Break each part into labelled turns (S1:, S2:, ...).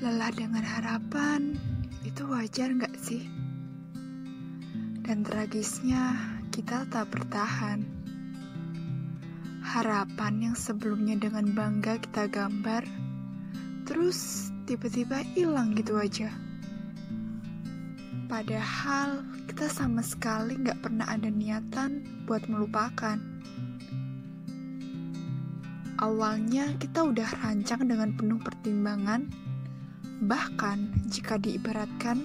S1: Lelah dengan harapan, itu wajar nggak sih? Dan tragisnya, kita tak bertahan. Harapan yang sebelumnya dengan bangga kita gambar, terus tiba-tiba hilang gitu aja. Padahal kita sama sekali nggak pernah ada niatan buat melupakan. Awalnya kita udah rancang dengan penuh pertimbangan, bahkan jika diibaratkan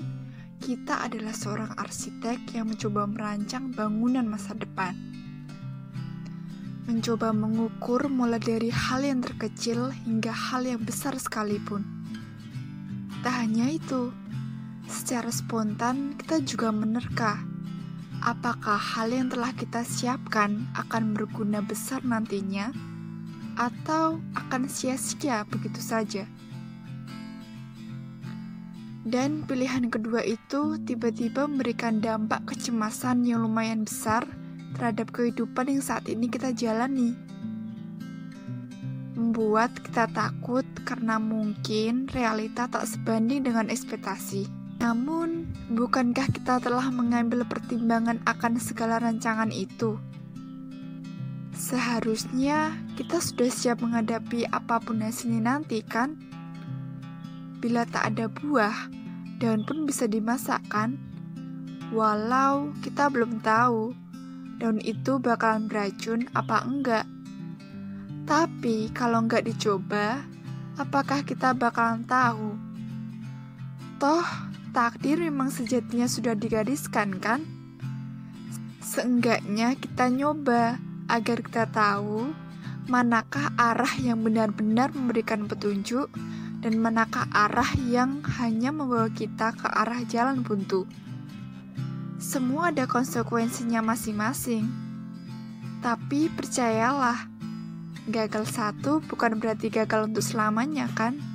S1: kita adalah seorang arsitek yang mencoba merancang bangunan masa depan. Mencoba mengukur mulai dari hal yang terkecil hingga hal yang besar sekalipun. Tak hanya itu, secara spontan kita juga menerka apakah hal yang telah kita siapkan akan berguna besar nantinya atau akan sia-sia begitu saja. Dan pilihan kedua itu tiba-tiba memberikan dampak kecemasan yang lumayan besar terhadap kehidupan yang saat ini kita jalani. Membuat kita takut karena mungkin realita tak sebanding dengan ekspektasi. Namun, bukankah kita telah mengambil pertimbangan akan segala rancangan itu? Seharusnya kita sudah siap menghadapi apa pun hasilnya nanti, kan? Bila tak ada buah, daun pun bisa dimasak, kan? Walau kita belum tahu daun itu bakalan beracun apa enggak. Tapi kalau enggak dicoba, apakah kita bakalan tahu? Toh, takdir memang sejatinya sudah digariskan, kan? Seenggaknya kita nyoba agar kita tahu manakah arah yang benar-benar memberikan petunjuk dan manakah arah yang hanya membawa kita ke arah jalan buntu. Semua ada konsekuensinya masing-masing. Tapi percayalah, gagal satu bukan berarti gagal untuk selamanya, kan?